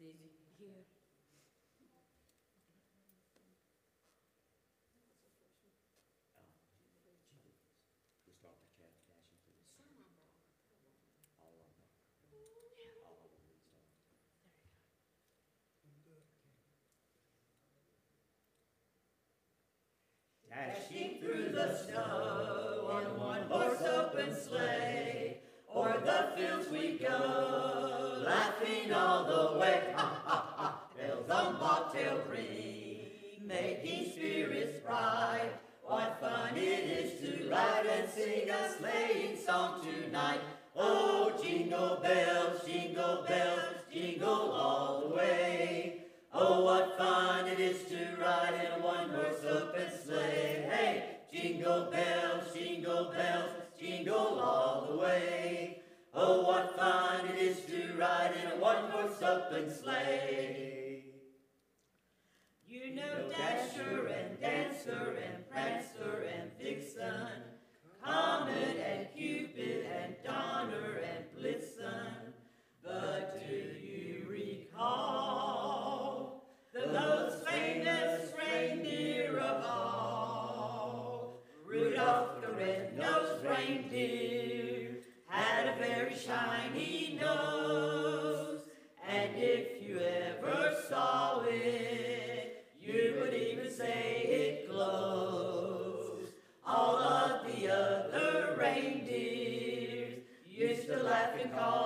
leave. Did you? Yeah. The Dashing through the snow. sing a sleighing song tonight. Oh, jingle bells, jingle bells, jingle all the way. Oh, what fun it is to ride in a one-horse open sleigh. Hey, jingle bells, jingle bells, jingle all the way. Oh, what fun it is to ride in a one-horse open sleigh. You know Dasher and Dancer and Prancer and Vixen. Hamid El call.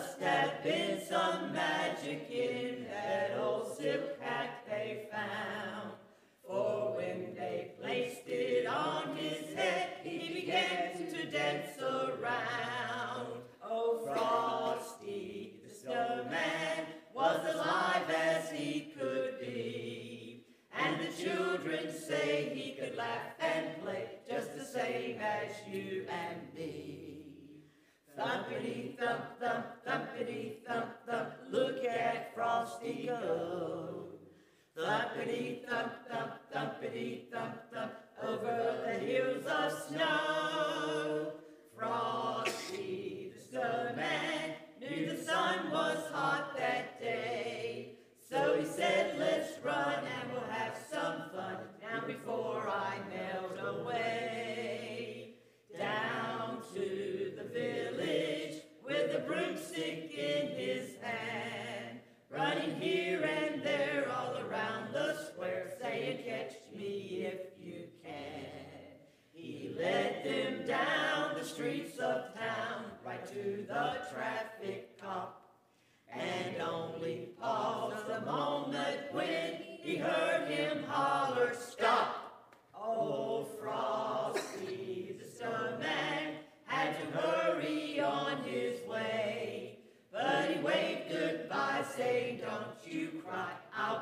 must have been some magic in that old silk hat they found. For when they placed it on his head, he began to dance around. Oh, Frosty, the snowman, was alive as he could be. And the children say he could laugh and play just the same as you and me thumpity thump thump, thumpity thump thump, look at Frosty go. Thumpity thump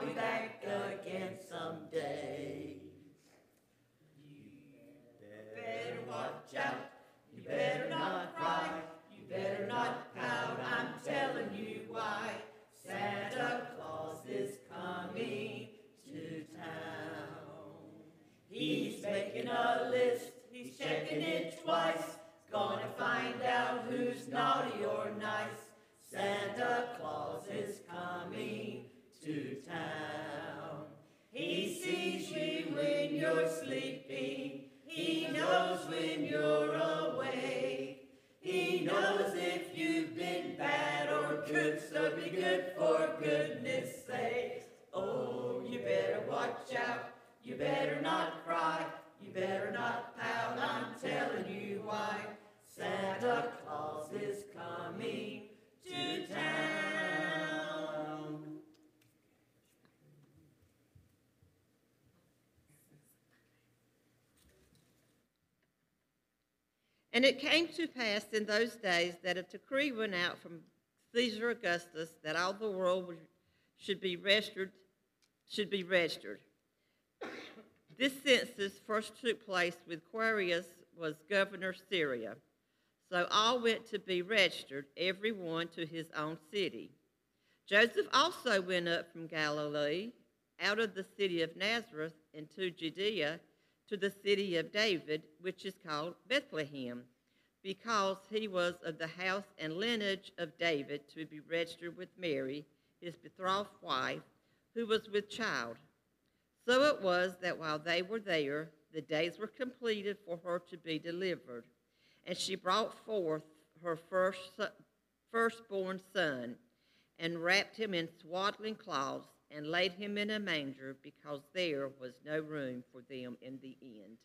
with them. Why. Santa Claus is coming to town. And it came to pass in those days that a decree went out from Caesar Augustus that all the world should be registered, should be registered. This census first took place with Quirinius was governor Syria. So all went to be registered, every one to his own city. Joseph also went up from Galilee, out of the city of Nazareth, into Judea, to the city of David, which is called Bethlehem, because he was of the house and lineage of David, to be registered with Mary, his betrothed wife, who was with child. So it was that while they were there, the days were completed for her to be delivered. And she brought forth her first, firstborn son, and wrapped him in swaddling cloths, and laid him in a manger, because there was no room for them in the inn.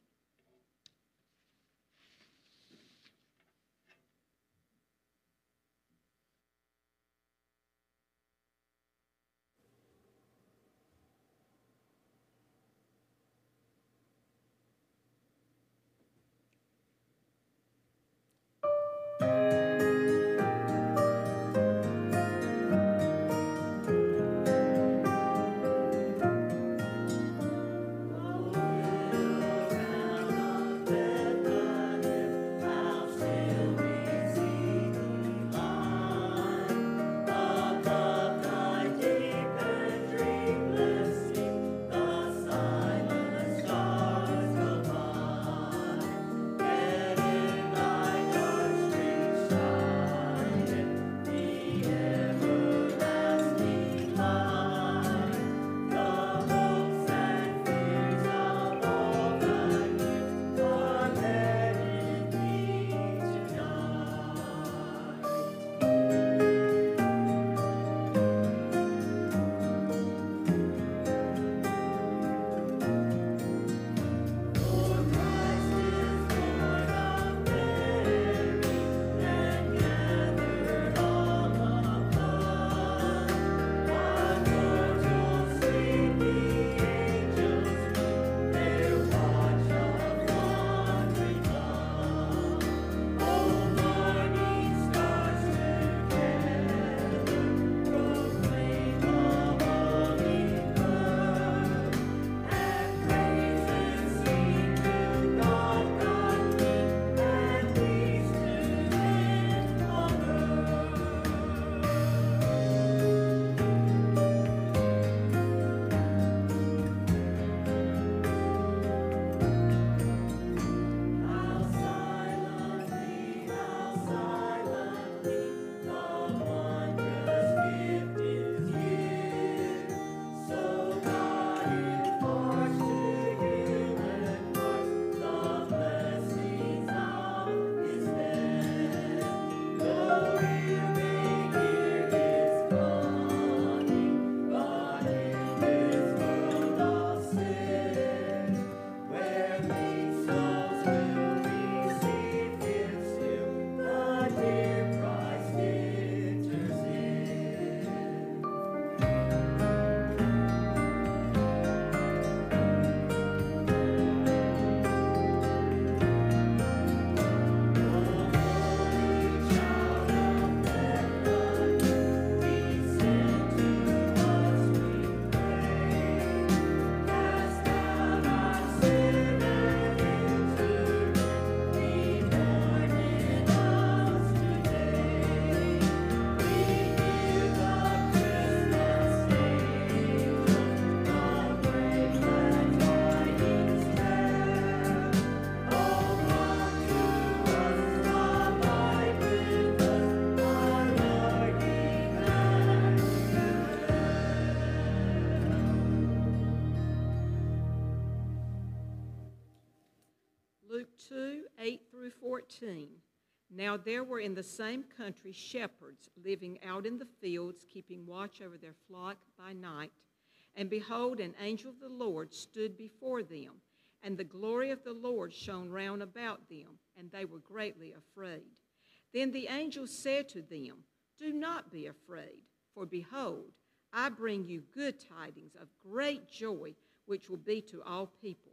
14. Now there were in the same country shepherds living out in the fields, keeping watch over their flock by night. And behold, an angel of the Lord stood before them, and the glory of the Lord shone round about them, and they were greatly afraid. Then the angel said to them, Do not be afraid, for behold, I bring you good tidings of great joy, which will be to all people.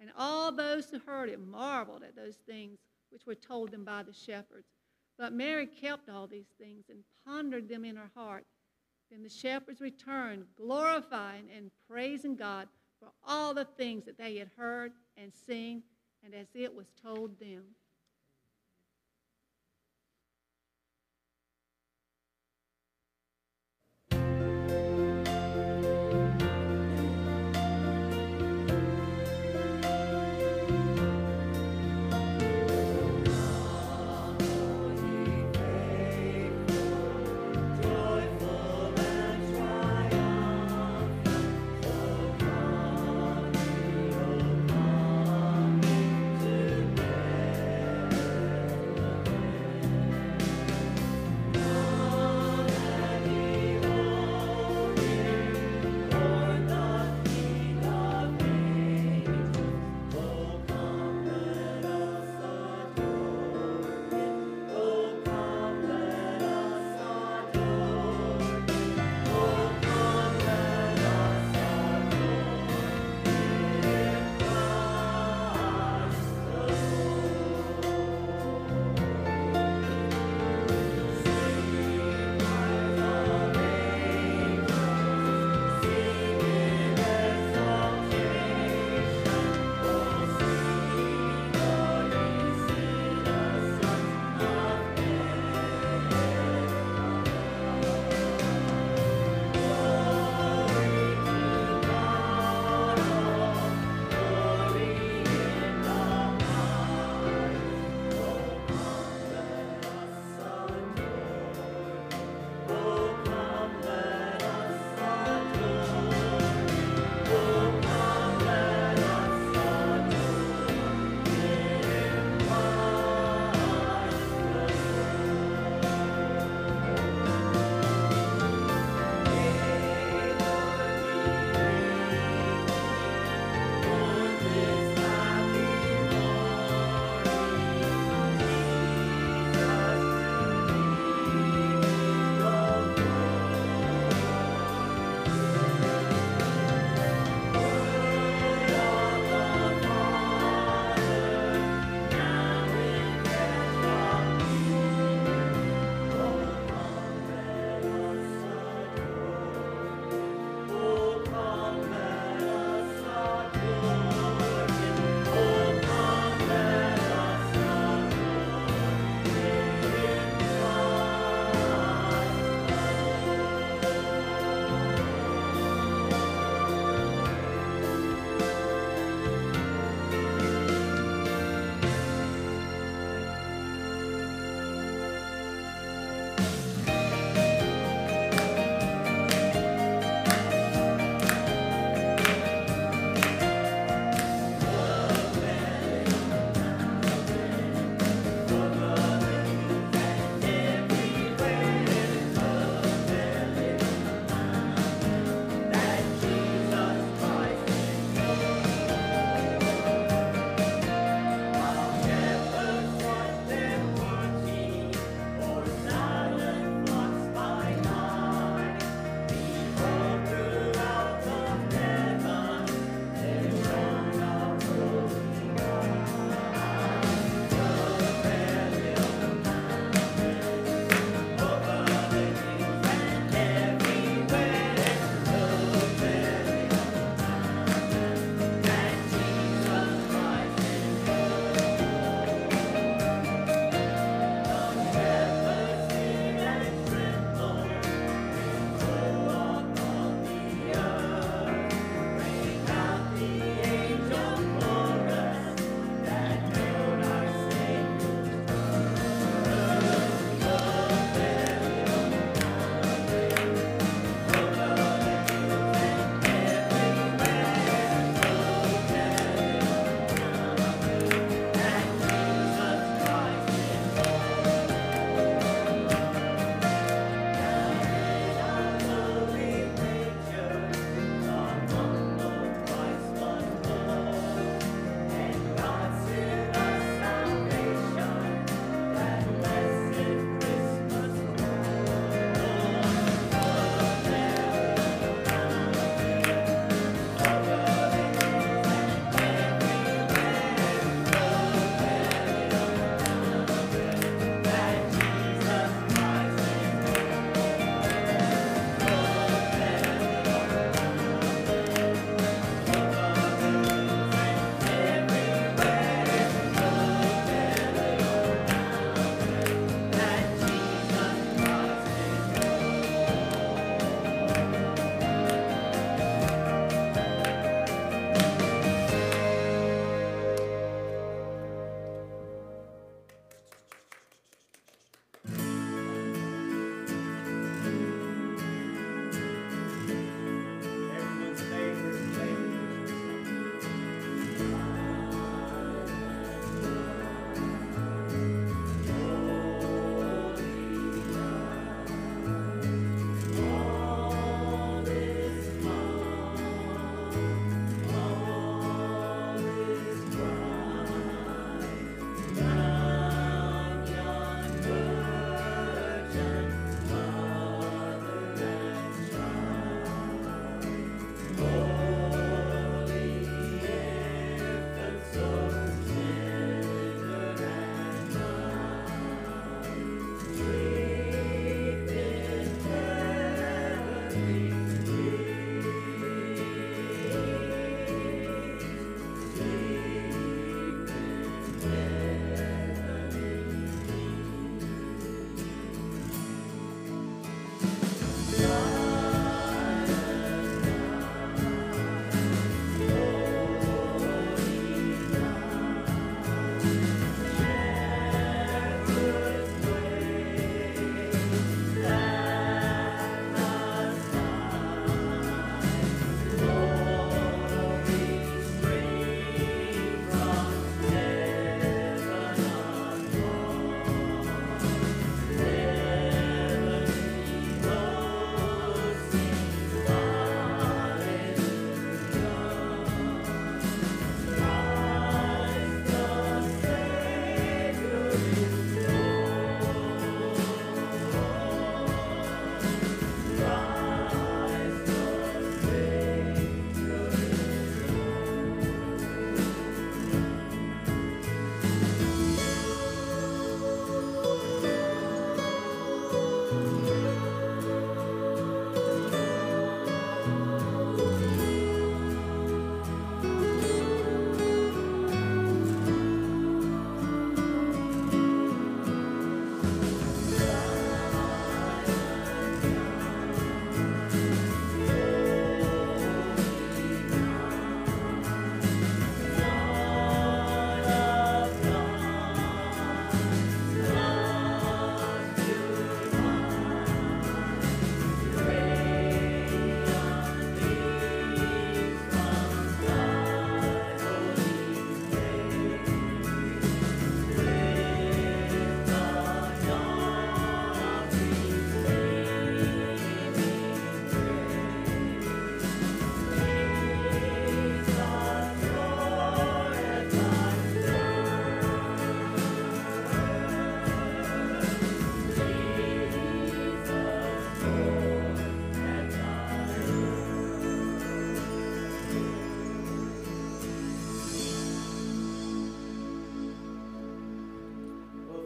And all those who heard it marveled at those things which were told them by the shepherds. But Mary kept all these things and pondered them in her heart. Then the shepherds returned, glorifying and praising God for all the things that they had heard and seen, and as it was told them.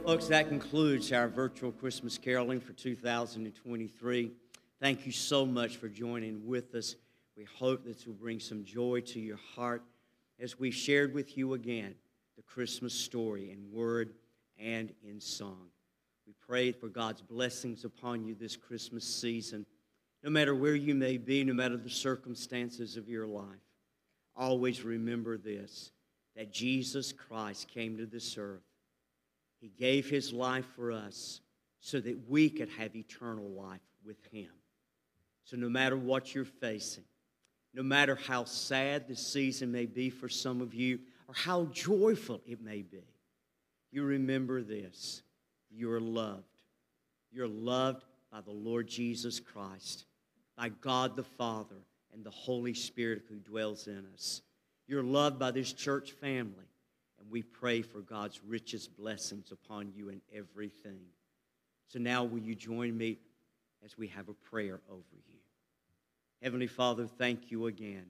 Folks, that concludes our virtual Christmas caroling for 2023. Thank you so much for joining with us. We hope this will bring some joy to your heart as we shared with you again the Christmas story in word and in song. We pray for God's blessings upon you this Christmas season, no matter where you may be, no matter the circumstances of your life. Always remember this that Jesus Christ came to this earth. He gave his life for us so that we could have eternal life with him. So, no matter what you're facing, no matter how sad this season may be for some of you, or how joyful it may be, you remember this you're loved. You're loved by the Lord Jesus Christ, by God the Father, and the Holy Spirit who dwells in us. You're loved by this church family, and we pray for God's richest blessings upon you in everything. So now, will you join me as we have a prayer over you? Heavenly Father, thank you again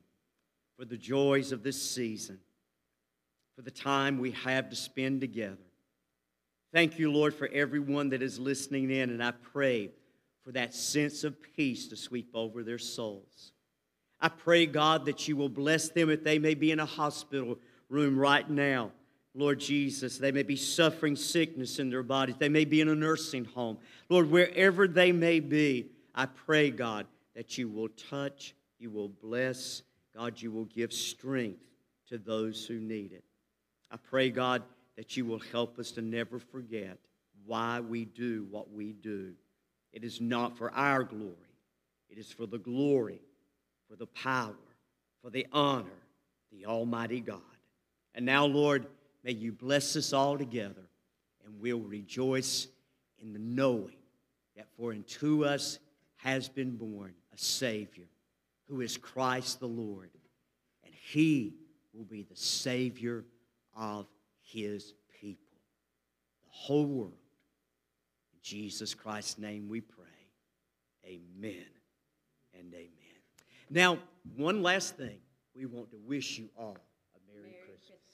for the joys of this season, for the time we have to spend together. Thank you, Lord, for everyone that is listening in, and I pray for that sense of peace to sweep over their souls. I pray, God, that you will bless them if they may be in a hospital room right now. Lord Jesus, they may be suffering sickness in their bodies. They may be in a nursing home. Lord, wherever they may be, I pray, God, that you will touch, you will bless, God, you will give strength to those who need it. I pray, God, that you will help us to never forget why we do what we do. It is not for our glory, it is for the glory for the power, for the honor, the Almighty God. And now, Lord, may you bless us all together, and we'll rejoice in the knowing that for unto us has been born a Savior who is Christ the Lord, and he will be the Savior of his people, the whole world. In Jesus Christ's name we pray. Amen and amen. Now, one last thing. We want to wish you all a Merry, Merry Christmas. Christmas.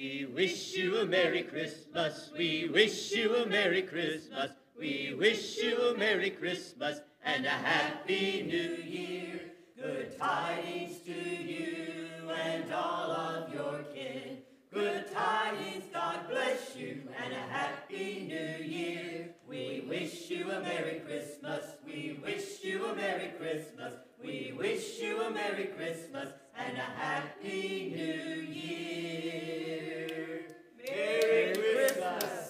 We wish you a Merry Christmas. We wish you a Merry Christmas. We wish you a Merry Christmas and a Happy New Year. Good tidings to you and all of your kin. Good tidings, God bless you and a Happy New Year. We wish you a Merry Christmas. We wish you a Merry Christmas. We wish you a Merry Christmas and a happy new year. Merry, Merry Christmas. Christmas.